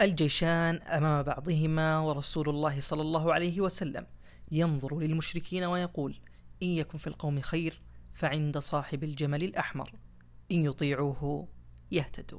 الجيشان أمام بعضهما ورسول الله صلى الله عليه وسلم ينظر للمشركين ويقول إن يكن في القوم خير فعند صاحب الجمل الأحمر إن يطيعوه يهتدوا.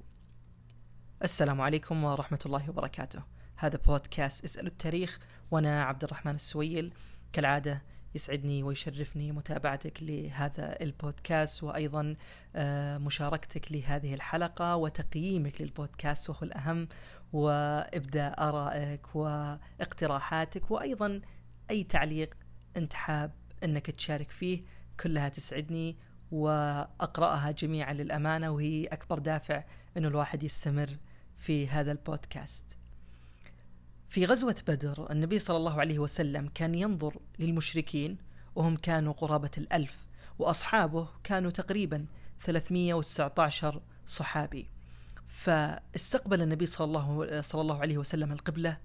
السلام عليكم ورحمة الله وبركاته. هذا بودكاست اسال التاريخ وأنا عبد الرحمن السويل كالعادة يسعدني ويشرفني متابعتك لهذا البودكاست وأيضا آه، مشاركتك لهذه الحلقة وتقييمك للبودكاست وهو الأهم وإبداء آرائك واقتراحاتك وأيضا أي تعليق أنت حاب أنك تشارك فيه كلها تسعدني وأقرأها جميعا للأمانة وهي أكبر دافع انه الواحد يستمر في هذا البودكاست. في غزوة بدر النبي صلى الله عليه وسلم كان ينظر للمشركين وهم كانوا قرابة الألف وأصحابه كانوا تقريبا 319 صحابي فاستقبل النبي صلى الله صلى الله عليه وسلم القبلة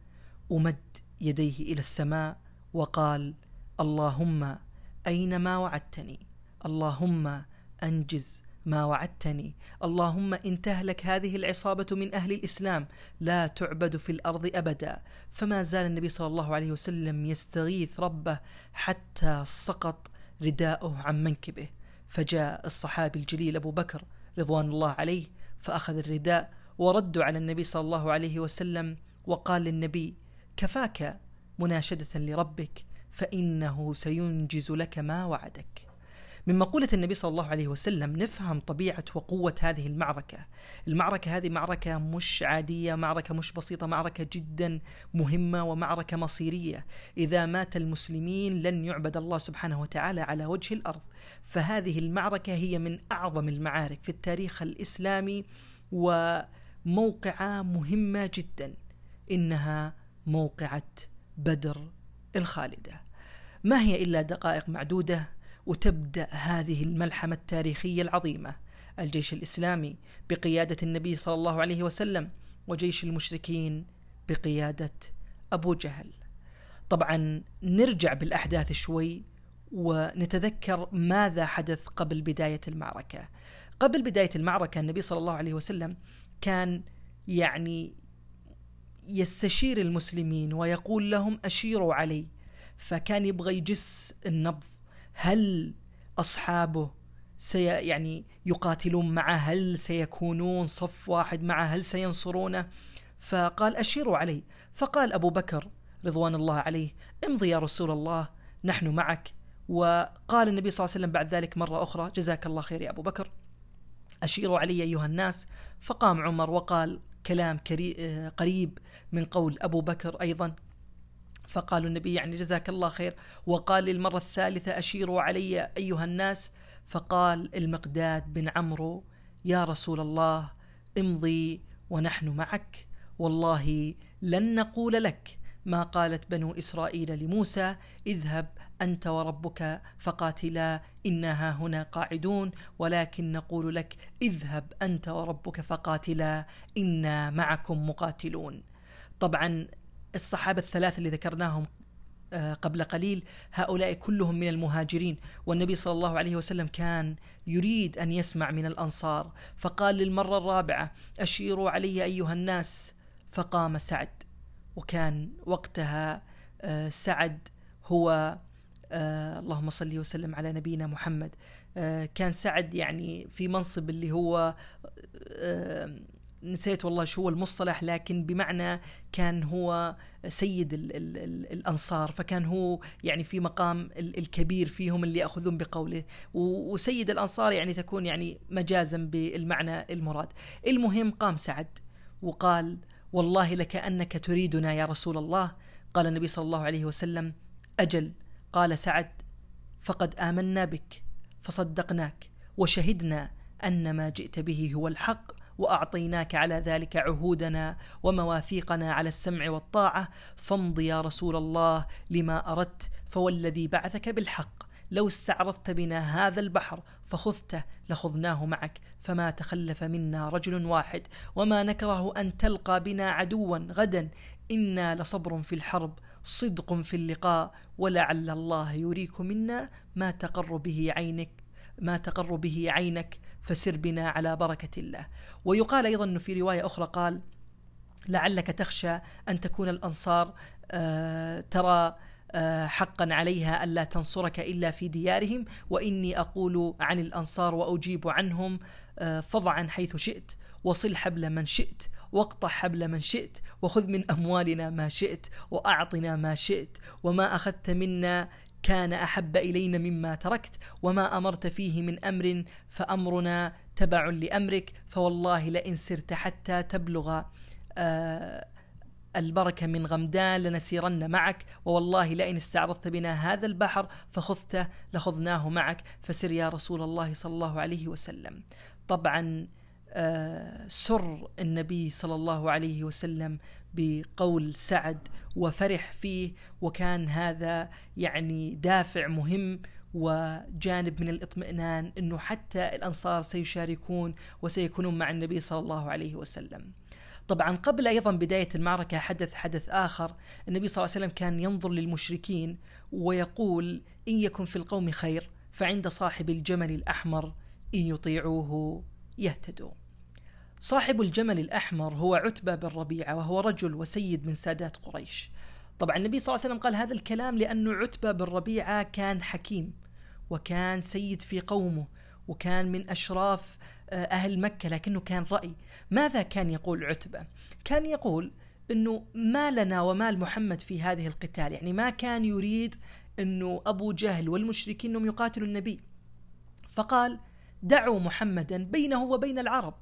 ومد يديه إلى السماء وقال اللهم أينما وعدتني؟ اللهم أنجز ما وعدتني. اللهم إن تهلك هذه العصابة من أهل الإسلام لا تعبد في الأرض أبدا. فما زال النبي صلى الله عليه وسلم يستغيث ربه حتى سقط رداؤه عن منكبه. فجاء الصحابي الجليل أبو بكر رضوان الله عليه فأخذ الرداء وردوا على النبي صلى الله عليه وسلم وقال للنبي كفاك مناشدة لربك فإنه سينجز لك ما وعدك. من مقولة النبي صلى الله عليه وسلم نفهم طبيعة وقوة هذه المعركة. المعركة هذه معركة مش عادية معركة مش بسيطة معركة جدا مهمة ومعركة مصيرية. إذا مات المسلمين لن يعبد الله سبحانه وتعالى على وجه الأرض. فهذه المعركة هي من أعظم المعارك في التاريخ الإسلامي وموقعة مهمة جدا إنها موقعة بدر الخالدة. ما هي إلا دقائق معدودة؟ وتبدأ هذه الملحمة التاريخية العظيمة الجيش الإسلامي بقيادة النبي صلى الله عليه وسلم وجيش المشركين بقيادة أبو جهل. طبعا نرجع بالأحداث شوي ونتذكر ماذا حدث قبل بداية المعركة. قبل بداية المعركة النبي صلى الله عليه وسلم كان يعني يستشير المسلمين ويقول لهم أشيروا علي فكان يبغى يجس النبض هل أصحابه سي يعني يقاتلون معه؟ هل سيكونون صف واحد معه؟ هل سينصرونه؟ فقال أشيروا علي فقال أبو بكر رضوان الله عليه امضي يا رسول الله نحن معك. وقال النبي صلى الله عليه وسلم بعد ذلك مرة أخرى جزاك الله خير يا أبو بكر. أشيروا علي أيها الناس. فقام عمر وقال كلام قريب من قول أبو بكر أيضا. فقالوا النبي يعني جزاك الله خير. وقال للمرة الثالثة أشيروا علي أيها الناس. فقال المقداد بن عمرو يا رسول الله امضي ونحن معك. والله لن نقول لك ما قالت بنو إسرائيل لموسى اذهب أنت وربك فقاتلا إنا هنا قاعدون. ولكن نقول لك اذهب أنت وربك فقاتلا إنا معكم مقاتلون. طبعا الصحابة الثلاثة اللي ذكرناهم آه، قبل قليل هؤلاء كلهم من المهاجرين. والنبي صلى الله عليه وسلم كان يريد أن يسمع من الأنصار فقال للمرة الرابعة أشيروا علي أيها الناس. فقام سعد وكان وقتها آه، سعد هو آه، اللهم صل وسلم على نبينا محمد. كان سعد يعني في منصب اللي هو نسيت والله شو هو المصطلح لكن بمعنى كان هو سيد ال ال ال الأنصار فكان هو يعني في مقام الكبير فيهم اللي يأخذون بقوله. وسيد الأنصار يعني تكون يعني مجازا بالمعنى المراد. المهم قام سعد وقال والله لكأنك تريدنا يا رسول الله. قال النبي صلى الله عليه وسلم أجل. قال سعد فقد آمنا بك فصدقناك وشهدنا أن ما جئت به هو الحق وأعطيناك على ذلك عهودنا ومواثيقنا على السمع والطاعة. فامض يا رسول الله لما أردت فوالذي بعثك بالحق. لو استعرضت بنا هذا البحر فخذته لخذناه معك. فما تخلف منا رجل واحد وما نكره أن تلقى بنا عدوا غدا. إنا لصبر في الحرب صدق في اللقاء. ولعل الله يريك منا ما تقر به عينك ما تقر به عينك. فسر بنا على بركة الله. ويقال أيضا أنه في رواية أخرى قال لعلك تخشى أن تكون الأنصار آه، ترى آه، حقا عليها ألا تنصرك إلا في ديارهم وإني أقول عن الأنصار وأجيب عنهم آه، فضعا حيث شئت وصل حبل من شئت واقطع حبل من شئت وخذ من أموالنا ما شئت وأعطنا ما شئت وما أخذت منا كان أحب إلينا مما تركت وما أمرت فيه من أمر فأمرنا تبع لأمرك فوالله لئن سرت حتى تبلغ آه البركة من غمدان لنسيرن معك ووالله لئن استعرضت بنا هذا البحر فخذته لخذناه معك فسر يا رسول الله صلى الله عليه وسلم. طبعا سر النبي صلى الله عليه وسلم بقول سعد وفرح فيه وكان هذا يعني دافع مهم وجانب من الاطمئنان إنه حتى الأنصار سيشاركون وسيكونون مع النبي صلى الله عليه وسلم. طبعا قبل أيضا بداية المعركة حدث حدث آخر، النبي صلى الله عليه وسلم كان ينظر للمشركين ويقول إن يكن في القوم خير فعند صاحب الجمل الأحمر إن يطيعوه يهتدوا. صاحب الجمل الأحمر هو عتبة بن ربيعة وهو رجل وسيد من سادات قريش. طبعا النبي صلى الله عليه وسلم قال هذا الكلام لأنه عتبة بن ربيعة كان حكيم وكان سيد في قومه وكان من أشراف آه، أهل مكة لكنه كان رأي. ماذا كان يقول عتبة؟ كان يقول أنه ما لنا ومال محمد في هذه القتال يعني ما كان يريد أنه أبو جهل والمشركين أنهم يقاتلوا النبي. فقال دعوا محمدا بينه وبين العرب.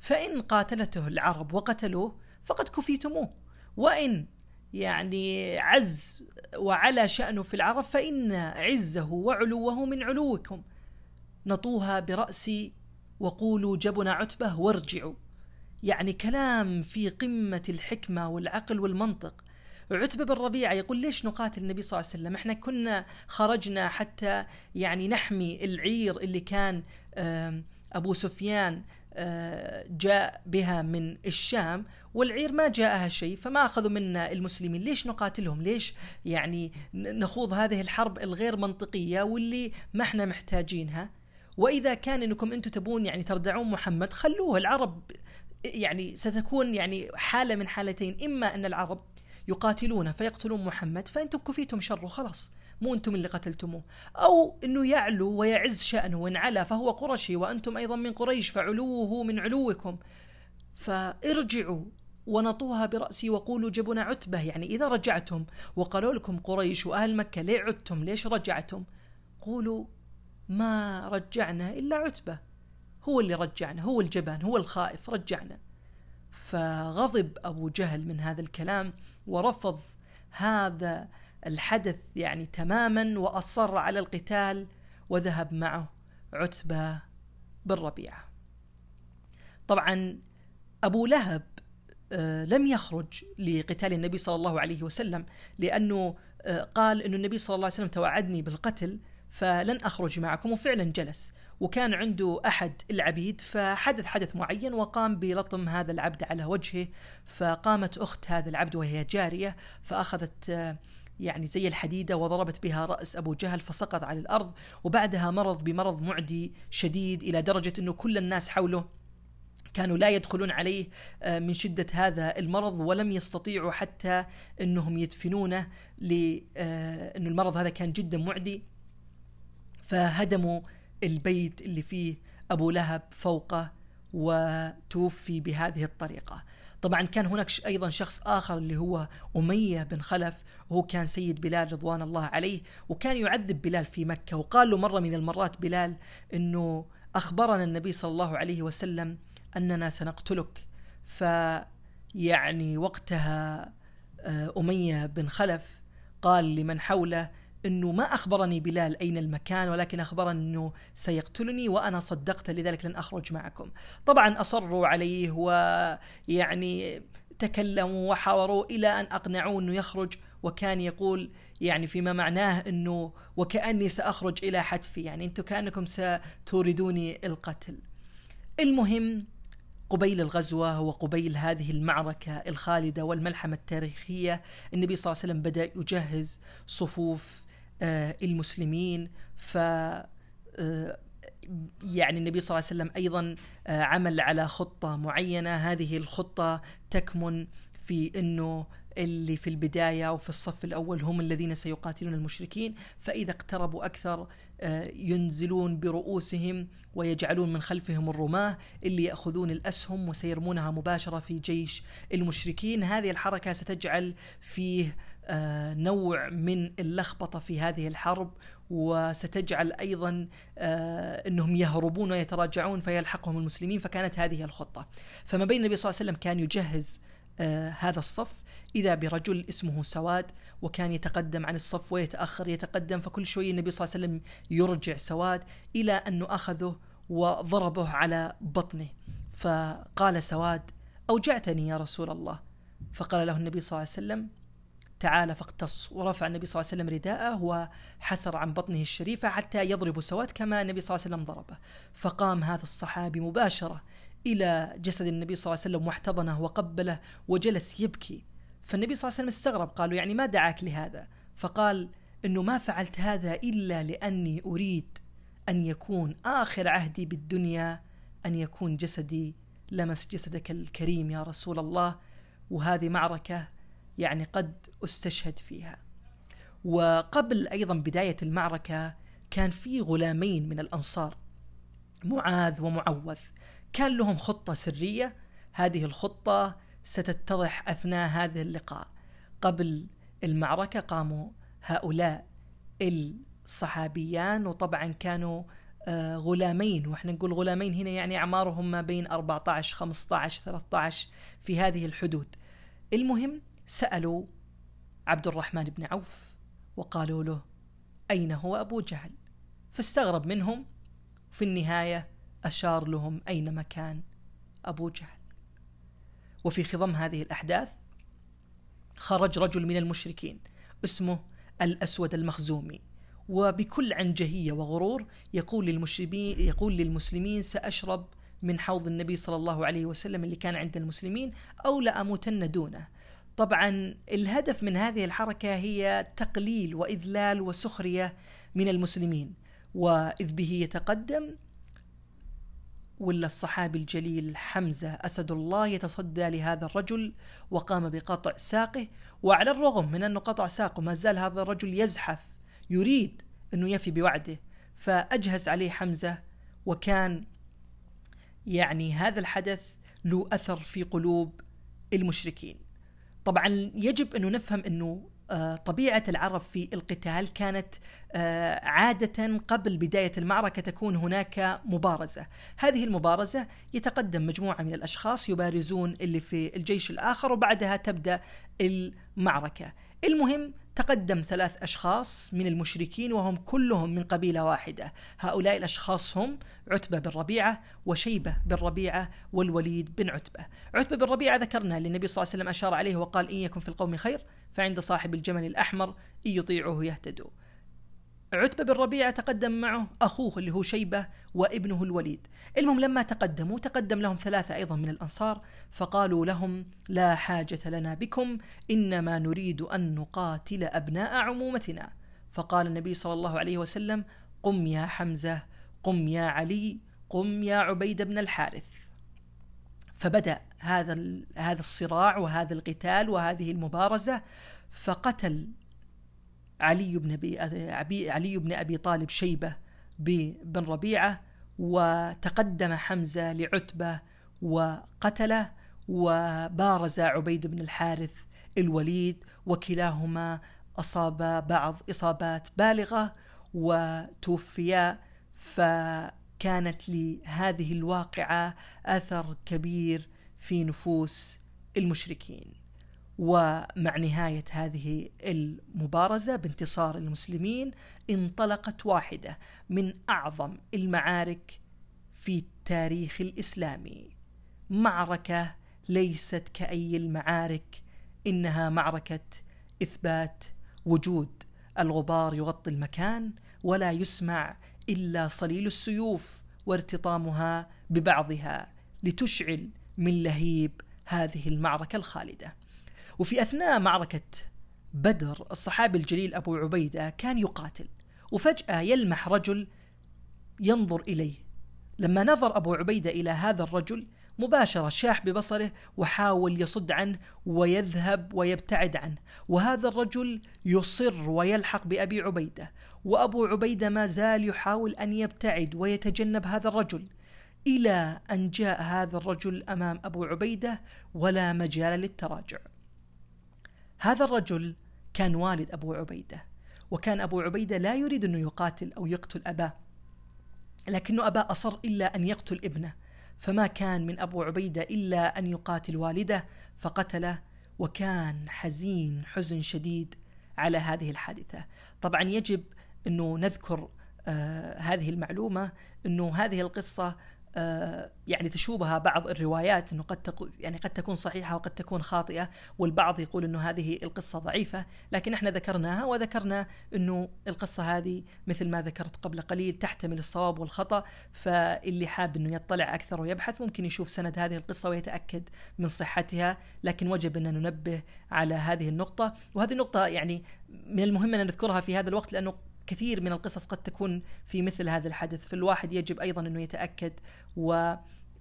فإن قاتلته العرب وقتلوه فقد كفيتموه. وإن يعني عز وعلى شأنه في العرب فإن عزه وعلوه من علوكم. نطوها برأسي وقولوا جبن عتبة وارجعوا. يعني كلام في قمة الحكمة والعقل والمنطق. عتبة بن ربيعة يقول ليش نقاتل النبي صلى الله عليه وسلم؟ إحنا كنا خرجنا حتى يعني نحمي العير اللي كان أبو سفيان جاء بها من الشام والعير ما جاءها شيء فما أخذوا منا المسلمين. ليش نقاتلهم؟ ليش يعني نخوض هذه الحرب الغير منطقية واللي ما إحنا محتاجينها؟ وإذا كان إنكم أنتم تبون يعني تردعون محمد خلوه. العرب يعني ستكون يعني حالة من حالتين. إما أن العرب يقاتلون فيقتلون محمد فانتم كفيتم شره. خلاص. مو أنتم اللي قتلتموه. أو إنه يعلو ويعز شأنه وإن علا فهو قرشي وأنتم أيضا من قريش فعلوه من علوكم. فارجعوا ونطوها برأسي وقولوا جبنا عتبة. يعني إذا رجعتم وقالوا لكم قريش وأهل مكة ليه عدتم؟ ليش رجعتم؟ قولوا ما رجعنا إلا عتبة. هو اللي رجعنا هو الجبان هو الخائف رجعنا. فغضب أبو جهل من هذا الكلام ورفض هذا الحدث يعني تماما وأصر على القتال وذهب معه عتبة بن ربيعة. طبعا أبو لهب آه، لم يخرج لقتال النبي صلى الله عليه وسلم لأنه آه، قال إنه النبي صلى الله عليه وسلم توعدني بالقتل فلن أخرج معكم وفعلا جلس وكان عنده أحد العبيد فحدث حدث معين وقام بلطم هذا العبد على وجهه فقامت أخت هذا العبد وهي جارية فأخذت آه، يعني زي الحديدة وضربت بها رأس أبو جهل فسقط على الأرض وبعدها مرض بمرض معدي شديد إلى درجة أنه كل الناس حوله كانوا لا يدخلون عليه آه، من شدة هذا المرض ولم يستطيعوا حتى أنهم يدفنونه لأن آه، المرض هذا كان جدا معدي. فهدموا البيت اللي فيه أبو لهب فوقه وتوفي بهذه الطريقة. طبعا كان هناك أيضا شخص آخر اللي هو أمية بن خلف وهو كان سيد بلال رضوان الله عليه وكان يعذب بلال في مكة وقال له مرة من المرات بلال إنه أخبرنا النبي صلى الله عليه وسلم أننا سنقتلك. ف يعني وقتها آه، أمية بن خلف قال لمن حوله إنه ما أخبرني بلال أين المكان ولكن أخبرني إنه سيقتلني وأنا صدقت لذلك لن أخرج معكم. طبعا أصروا عليه ويعني تكلموا وحاوروا إلى أن أقنعوه إنه يخرج وكان يقول يعني فيما معناه إنه وكأني سأخرج إلى حتفي يعني أنتم كأنكم ستوردوني القتل. المهم قبيل الغزوة وقبيل هذه المعركة الخالدة والملحمة التاريخية النبي صلى الله عليه وسلم بدأ يجهز صفوف المسلمين. ف آه، يعني النبي صلى الله عليه وسلم أيضا آه، عمل على خطة معينة. هذه الخطة تكمن في إنه اللي في البداية أو في الصف الأول هم الذين سيقاتلون المشركين. فإذا اقتربوا أكثر آه، ينزلون برؤوسهم ويجعلون من خلفهم الرماة اللي يأخذون الأسهم وسيرمونها مباشرة في جيش المشركين. هذه الحركة ستجعل فيه آه، نوع من اللخبطة في هذه الحرب وستجعل أيضا آه، إنهم يهربون ويتراجعون فيلحقهم المسلمين فكانت هذه الخطة. فما بين النبي صلى الله عليه وسلم كان يجهز هذا الصف إذا برجل اسمه سواد وكان يتقدم عن الصف ويتأخر يتقدم فكل شوي النبي صلى الله عليه وسلم يرجع سواد إلى أنه أخذه وضربه على بطنه. فقال سواد أوجعتني يا رسول الله. فقال له النبي صلى الله عليه وسلم تعال فاقتص. ورفع النبي صلى الله عليه وسلم رداءه وحسر عن بطنه الشريفة حتى يضرب سواد كما النبي صلى الله عليه وسلم ضربه. فقام هذا الصحابي مباشرة إلى جسد النبي صلى الله عليه وسلم واحتضنه وقبله وجلس يبكي. فالنبي صلى الله عليه وسلم استغرب قالوا يعني ما دعاك لهذا؟ فقال إنه ما فعلت هذا إلا لأني أريد أن يكون آخر عهدي بالدنيا أن يكون جسدي لمس جسدك الكريم يا رسول الله. وهذه معركة يعني قد استشهد فيها. وقبل أيضا بداية المعركة كان في غلامين من الأنصار معاذ ومعوذ. كان لهم خطة سرية هذه الخطة ستتضح أثناء هذا اللقاء. قبل المعركة قاموا هؤلاء الصحابيان وطبعا كانوا آه، غلامين. وإحنا نقول غلامين هنا يعني أعمارهم ما بين 14 15 13 في هذه الحدود. المهم سألوا عبد الرحمن بن عوف وقالوا له أين هو أبو جهل؟ فاستغرب منهم في النهاية أشار لهم أين مكان أبو جهل. وفي خضم هذه الأحداث خرج رجل من المشركين اسمه الأسود المخزومي وبكل عنجهية وغرور يقول للمسلمين يقول للمسلمين سأشرب من حوض النبي صلى الله عليه وسلم اللي كان عند المسلمين أو لأموتن دونه. طبعا الهدف من هذه الحركة هي تقليل وإذلال وسخرية من المسلمين. وإذ به يتقدم ولا الصحابي الجليل حمزة أسد الله يتصدى لهذا الرجل وقام بقطع ساقه. وعلى الرغم من أنه قطع ساقه ما زال هذا الرجل يزحف يريد أنه يفي بوعده فأجهز عليه حمزة. وكان يعني هذا الحدث له أثر في قلوب المشركين. طبعا يجب أنه نفهم أنه آه، طبيعة العرب في القتال كانت آه، عادة قبل بداية المعركة تكون هناك مبارزة. هذه المبارزة يتقدم مجموعة من الأشخاص يبارزون اللي في الجيش الآخر وبعدها تبدأ المعركة. المهم تقدم ثلاث أشخاص من المشركين وهم كلهم من قبيلة واحدة. هؤلاء الأشخاص هم عتبة بن ربيعة وشيبة بن ربيعة والوليد بن عتبة. عتبة بن ربيعة ذكرنا للنبي صلى الله عليه وسلم أشار عليه وقال إن يكن في القوم خير فعند صاحب الجمل الأحمر إن يطيعوه يهتدوا. عتبة بن ربيعة تقدم معه أخوه اللي هو شيبة وابنه الوليد. المهم لما تقدموا تقدم لهم ثلاثة أيضا من الأنصار فقالوا لهم لا حاجة لنا بكم إنما نريد أن نقاتل أبناء عمومتنا. فقال النبي صلى الله عليه وسلم قم يا حمزة قم يا علي قم يا عبيد بن الحارث. فبدأ هذا هذا الصراع وهذا القتال وهذه المبارزة فقتل علي بن ابي علي بن أبي طالب شيبة بن ربيعة وتقدم حمزة لعتبة وقتلة وبارز عبيد بن الحارث الوليد وكلاهما أصاب بعض إصابات بالغة وتوفيا فكانت لهذه الواقعة أثر كبير في نفوس المشركين. ومع نهاية هذه المبارزة بانتصار المسلمين انطلقت واحدة من أعظم المعارك في التاريخ الإسلامي. معركة ليست كأي المعارك إنها معركة إثبات وجود الغبار يغطي المكان ولا يسمع إلا صليل السيوف وارتطامها ببعضها لتشعل من لهيب هذه المعركة الخالدة. وفي أثناء معركة بدر الصحابي الجليل أبو عبيدة كان يقاتل وفجأة يلمح رجل ينظر إليه. لما نظر أبو عبيدة إلى هذا الرجل مباشرة شاح ببصره وحاول يصد عنه ويذهب ويبتعد عنه. وهذا الرجل يصر ويلحق بأبي عبيدة وأبو عبيدة ما زال يحاول أن يبتعد ويتجنب هذا الرجل إلى أن جاء هذا الرجل أمام أبو عبيدة ولا مجال للتراجع. هذا الرجل كان والد أبو عبيدة وكان أبو عبيدة لا يريد أنه يقاتل أو يقتل أباه لكنه أباه أصر إلا أن يقتل ابنه فما كان من أبو عبيدة إلا أن يقاتل والده فقتله وكان حزين حزن شديد على هذه الحادثة. طبعا يجب أنه نذكر آه هذه المعلومة أنه هذه القصة يعني تشوبها بعض الروايات إنه قد تكون يعني قد تكون صحيحة وقد تكون خاطئة والبعض يقول إنه هذه القصة ضعيفة لكن إحنا ذكرناها وذكرنا إنه القصة هذه مثل ما ذكرت قبل قليل تحتمل الصواب والخطأ فاللي حاب إنه يطلع أكثر ويبحث ممكن يشوف سند هذه القصة ويتأكد من صحتها لكن وجب ان ننبه على هذه النقطة وهذه النقطة يعني من المهم أن نذكرها في هذا الوقت لأنه كثير من القصص قد تكون في مثل هذا الحدث فالواحد يجب أيضا أنه يتأكد و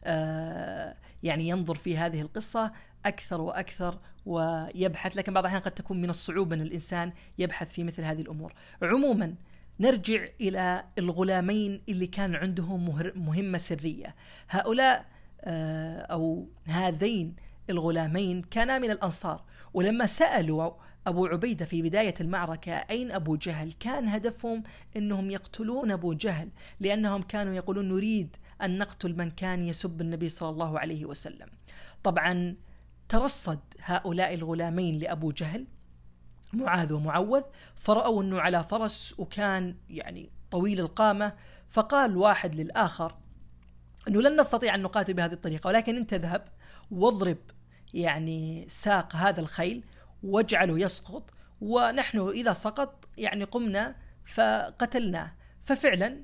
آه، يعني ينظر في هذه القصة أكثر وأكثر ويبحث لكن بعض الأحيان قد تكون من الصعوبة أن الإنسان يبحث في مثل هذه الأمور. عموما نرجع إلى الغلامين اللي كان عندهم مهمة سرية. هؤلاء آه، أو هذين الغلامين كانا من الأنصار ولما سألوا أبو عبيدة في بداية المعركة أين أبو جهل؟ كان هدفهم أنهم يقتلون أبو جهل لأنهم كانوا يقولون نريد أن نقتل من كان يسب النبي صلى الله عليه وسلم. طبعا ترصد هؤلاء الغلامين لأبو جهل معاذ ومعوذ فرأوا أنه على فرس وكان يعني طويل القامة فقال واحد للآخر أنه لن نستطيع أن نقاتل بهذه الطريقة ولكن أنت اذهب واضرب يعني ساق هذا الخيل واجعله يسقط. ونحن إذا سقط يعني قمنا فقتلناه. ففعلا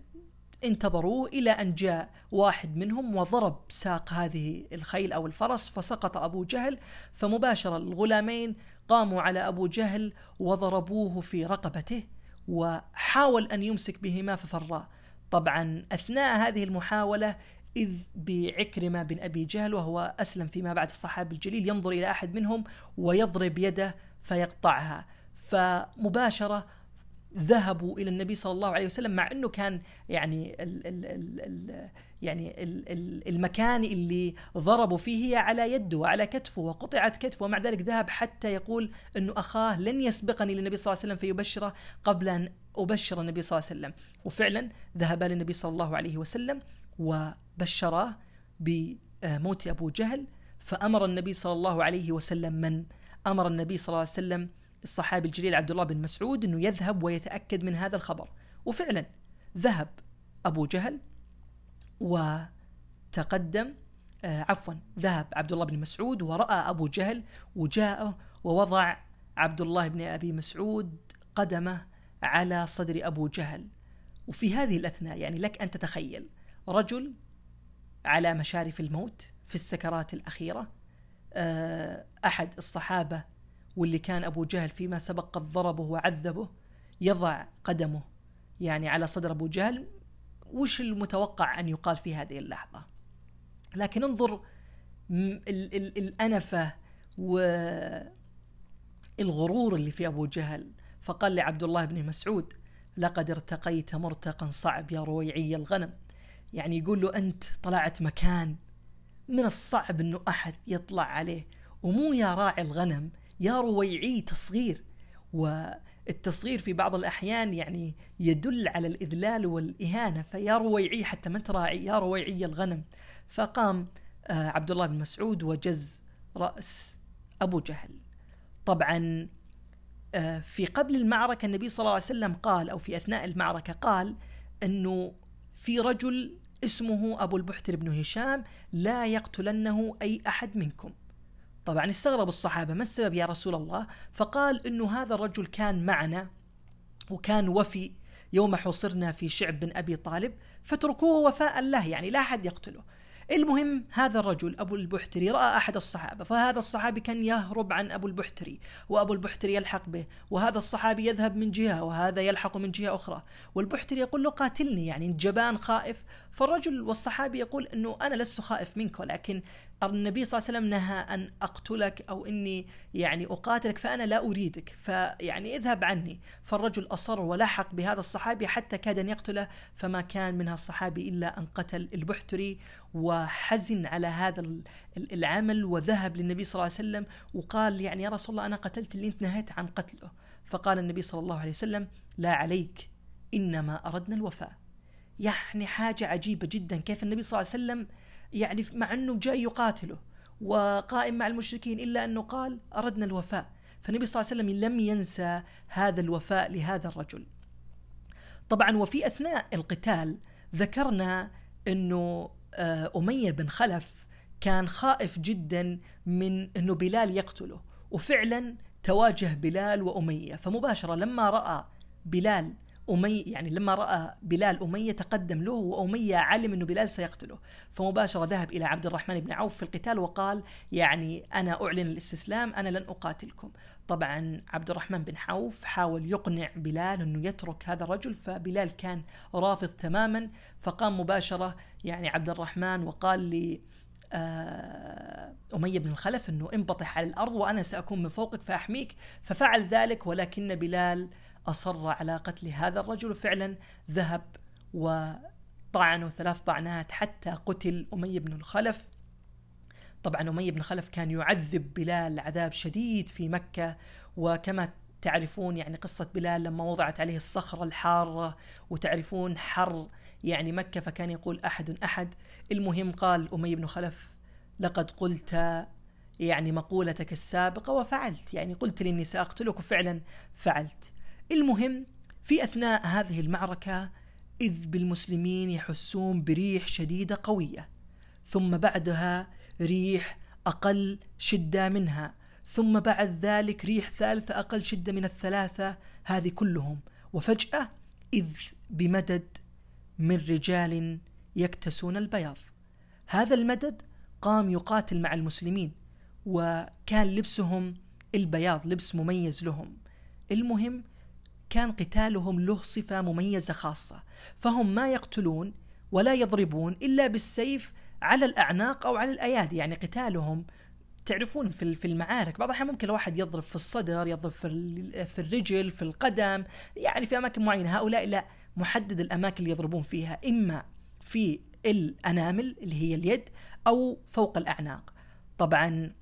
انتظروه إلى أن جاء واحد منهم وضرب ساق هذه الخيل أو الفرس فسقط أبو جهل. فمباشرة الغلامين قاموا على أبو جهل وضربوه في رقبته وحاول أن يمسك بهما ففرا. طبعا أثناء هذه المحاولة إذ بعكرمة بن أبي جهل وهو أسلم فيما بعد الصحابي الجليل ينظر إلى أحد منهم ويضرب يده فيقطعها. فمباشرة ذهبوا إلى النبي صلى الله عليه وسلم مع إنه كان يعني ال ال ال ال يعني ال ال المكان اللي ضربوا فيه هي على يده وعلى كتفه وقطعت كتفه ومع ذلك ذهب حتى يقول إنه أخاه لن يسبقني للنبي صلى الله عليه وسلم فيبشره قبل أن أبشر النبي صلى الله عليه وسلم. وفعلا ذهب للنبي صلى الله عليه وسلم وبشراه بموت أبو جهل فأمر النبي صلى الله عليه وسلم من؟ أمر النبي صلى الله عليه وسلم الصحابي الجليل عبد الله بن مسعود أنه يذهب ويتأكد من هذا الخبر. وفعلا ذهب أبو جهل وتقدم آه عفوا ذهب عبد الله بن مسعود ورأى أبو جهل وجاءه ووضع عبد الله بن أبي مسعود قدمه على صدر أبو جهل. وفي هذه الأثناء يعني لك أن تتخيل رجل على مشارف الموت في السكرات الأخيرة. آه، أحد الصحابة واللي كان أبو جهل فيما سبق قد ضربه وعذبه يضع قدمه يعني على صدر أبو جهل. وش المتوقع أن يقال في هذه اللحظة؟ لكن انظر الأنفة والغرور اللي في أبو جهل. فقال لعبد الله بن مسعود لقد ارتقيت مرتقا صعب يا رويعي الغنم. يعني يقول له أنت طلعت مكان من الصعب أنه أحد يطلع عليه. ومو يا راعي الغنم يا رويعي تصغير. والتصغير في بعض الأحيان يعني يدل على الإذلال والإهانة. فيا رويعي حتى ما تراعي يا رويعي الغنم. فقام آه، عبد الله بن مسعود وجز رأس أبو جهل. طبعا آه، في قبل المعركة النبي صلى الله عليه وسلم قال أو في أثناء المعركة قال أنه في رجل اسمه أبو البحتر بن هشام لا يقتلنه أي أحد منكم. طبعا استغرب الصحابة ما السبب يا رسول الله؟ فقال أنه هذا الرجل كان معنا وكان وفي يوم حصرنا في شعب بن أبي طالب فاتركوه وفاء له يعني لا أحد يقتله. المهم هذا الرجل أبو البحتري رأى أحد الصحابة فهذا الصحابي كان يهرب عن أبو البحتري وأبو البحتري يلحق به وهذا الصحابي يذهب من جهة وهذا يلحق من جهة أخرى. والبحتري يقول له قاتلني يعني جبان خائف. فالرجل والصحابي يقول أنه أنا لست خائف منك ولكن النبي صلى الله عليه وسلم نهى أن أقتلك أو إني يعني أقاتلك فأنا لا أريدك. فيعني اذهب عني. فالرجل أصر ولحق بهذا الصحابي حتى كاد أن يقتله فما كان منها الصحابي إلا أن قتل البحتري وحزن على هذا العمل وذهب للنبي صلى الله عليه وسلم وقال يعني يا رسول الله أنا قتلت اللي أنت نهيت عن قتله. فقال النبي صلى الله عليه وسلم لا عليك إنما أردنا الوفاء. يعني حاجة عجيبة جدا كيف النبي صلى الله عليه وسلم يعني مع أنه جاي يقاتله وقائم مع المشركين إلا أنه قال أردنا الوفاء. فالنبي صلى الله عليه وسلم لم ينسى هذا الوفاء لهذا الرجل. طبعا وفي أثناء القتال ذكرنا أنه آه، أمية بن خلف كان خائف جدا من أنه بلال يقتله. وفعلا تواجه بلال وأمية. فمباشرة لما رأى بلال أمية يعني لما رأى بلال أمية تقدم له وأمية علم أنه بلال سيقتله. فمباشرة ذهب إلى عبد الرحمن بن عوف في القتال وقال يعني أنا أعلن الاستسلام أنا لن أقاتلكم. طبعا عبد الرحمن بن عوف حاول يقنع بلال أنه يترك هذا الرجل فبلال كان رافض تماما. فقام مباشرة يعني عبد الرحمن وقال لي آه، أمية بن الخلف أنه انبطح على الأرض وأنا سأكون من فوقك فأحميك. ففعل ذلك ولكن بلال أصر على قتل هذا الرجل وفعلا ذهب وطعنه ثلاث طعنات حتى قتل أمية بن الخلف. طبعا أمية بن خلف كان يعذب بلال عذاب شديد في مكة وكما تعرفون يعني قصة بلال لما وضعت عليه الصخرة الحارة وتعرفون حر يعني مكة فكان يقول أحد أحد. المهم قال أمية بن خلف لقد قلت يعني مقولتك السابقة وفعلت يعني قلت لي إني سأقتلك وفعلا فعلت. المهم في أثناء هذه المعركة إذ بالمسلمين يحسون بريح شديدة قوية ثم بعدها ريح أقل شدة منها ثم بعد ذلك ريح ثالثة أقل شدة من الثلاثة هذه كلهم. وفجأة إذ بمدد من رجال يكتسون البياض. هذا المدد قام يقاتل مع المسلمين وكان لبسهم البياض لبس مميز لهم. المهم كان قتالهم له صفة مميزة خاصة فهم ما يقتلون ولا يضربون إلا بالسيف على الأعناق أو على الأيادي. يعني قتالهم تعرفون في في المعارك بعض الأحيان ممكن الواحد يضرب في الصدر يضرب في في الرجل في القدم يعني في أماكن معينة. هؤلاء لا محدد الأماكن اللي يضربون فيها إما في الأنامل اللي هي اليد أو فوق الأعناق. طبعا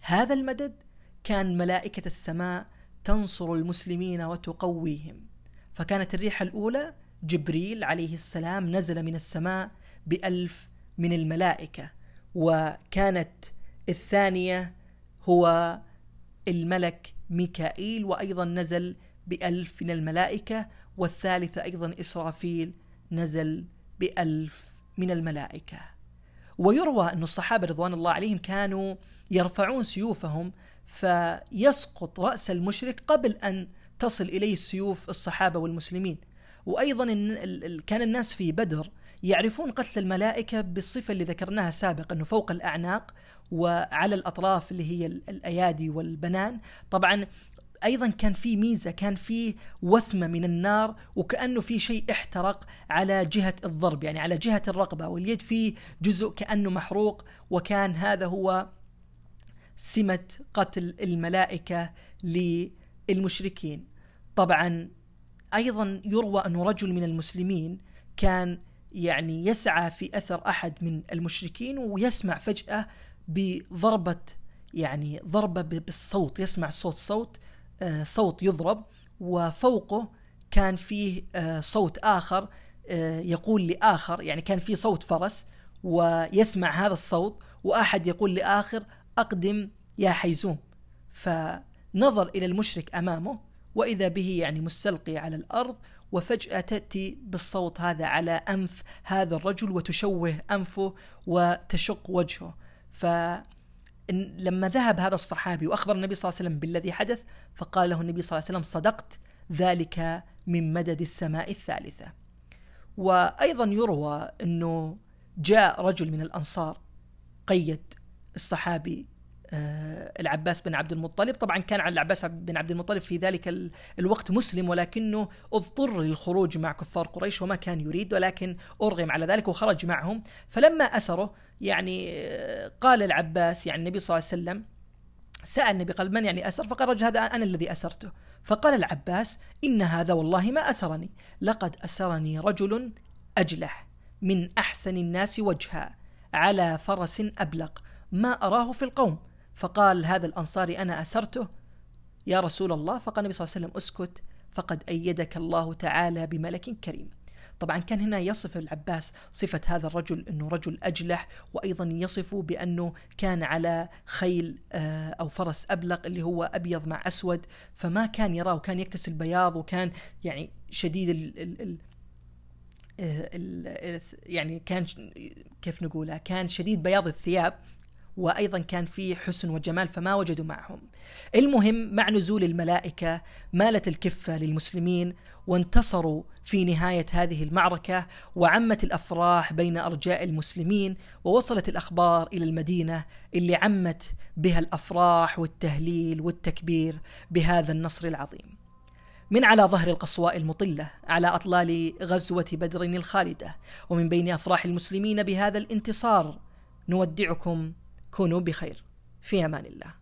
هذا المدد كان ملائكة السماء تنصر المسلمين وتقويهم. فكانت الريحة الأولى جبريل عليه السلام نزل من السماء بألف من الملائكة. وكانت الثانية هو الملك ميكائيل وأيضا نزل بألف من الملائكة. والثالثة أيضا إسرافيل نزل بألف من الملائكة. ويروى أن الصحابة رضوان الله عليهم كانوا يرفعون سيوفهم فيسقط رأس المشرك قبل أن تصل إليه سيوف الصحابة والمسلمين. وأيضا كان الناس في بدر يعرفون قتل الملائكة بالصفة اللي ذكرناها سابقا أنه فوق الأعناق وعلى الأطراف اللي هي الأيادي والبنان. طبعا أيضا كان في ميزة كان في وسمة من النار وكأنه في شيء احترق على جهة الضرب يعني على جهة الرقبة. واليد في جزء كأنه محروق وكان هذا هو سمة قتل الملائكة للمشركين. طبعا أيضا يروى أن رجل من المسلمين كان يعني يسعى في أثر أحد من المشركين ويسمع فجأة بضربة يعني ضربة بالصوت يسمع صوت صوت آه، صوت يضرب وفوقه كان فيه آه، صوت آخر آه، يقول لآخر يعني كان في صوت فرس ويسمع هذا الصوت وأحد يقول لآخر أقدم يا حيزوم. فنظر إلى المشرك أمامه وإذا به يعني مستلقي على الأرض وفجأة تأتي بالصوت هذا على أنف هذا الرجل وتشوه أنفه وتشق وجهه. فلما ذهب هذا الصحابي وأخبر النبي صلى الله عليه وسلم بالذي حدث فقال له النبي صلى الله عليه وسلم صدقت ذلك من مدد السماء الثالثة. وأيضا يروى أنه جاء رجل من الأنصار قيد الصحابي آه، العباس بن عبد المطلب. طبعا كان على العباس بن عبد المطلب في ذلك الوقت مسلم ولكنه اضطر للخروج مع كفار قريش وما كان يريد ولكن أرغم على ذلك وخرج معهم. فلما أسره يعني آه، قال العباس يعني النبي صلى الله عليه وسلم سأل النبي قال من يعني أسر؟ فقال رجل هذا أنا الذي أسرته. فقال العباس إن هذا والله ما أسرني لقد أسرني رجل أجلح من أحسن الناس وجها على فرس أبلق ما أراه في القوم. فقال هذا الأنصاري أنا أسرته. يا رسول الله فقال النبي صلى الله عليه وسلم أسكت فقد أيدك الله تعالى بملك كريم. طبعا كان هنا يصف العباس صفة هذا الرجل أنه رجل أجلح وأيضا يصفه بأنه كان على خيل آه، أو فرس أبلق اللي هو أبيض مع أسود. فما كان يراه كان يكتسل بياض وكان يعني شديد ال ال ال آه، يعني كان كيف نقولها كان شديد بياض الثياب. وأيضا كان في حسن وجمال فما وجدوا معهم. المهم مع نزول الملائكة مالت الكفة للمسلمين وانتصروا في نهاية هذه المعركة وعمت الأفراح بين أرجاء المسلمين ووصلت الأخبار إلى المدينة اللي عمت بها الأفراح والتهليل والتكبير بهذا النصر العظيم. من على ظهر القصواء المطلة على أطلال غزوة بدر الخالدة ومن بين أفراح المسلمين بهذا الانتصار نودعكم كونوا بخير. في أمان الله.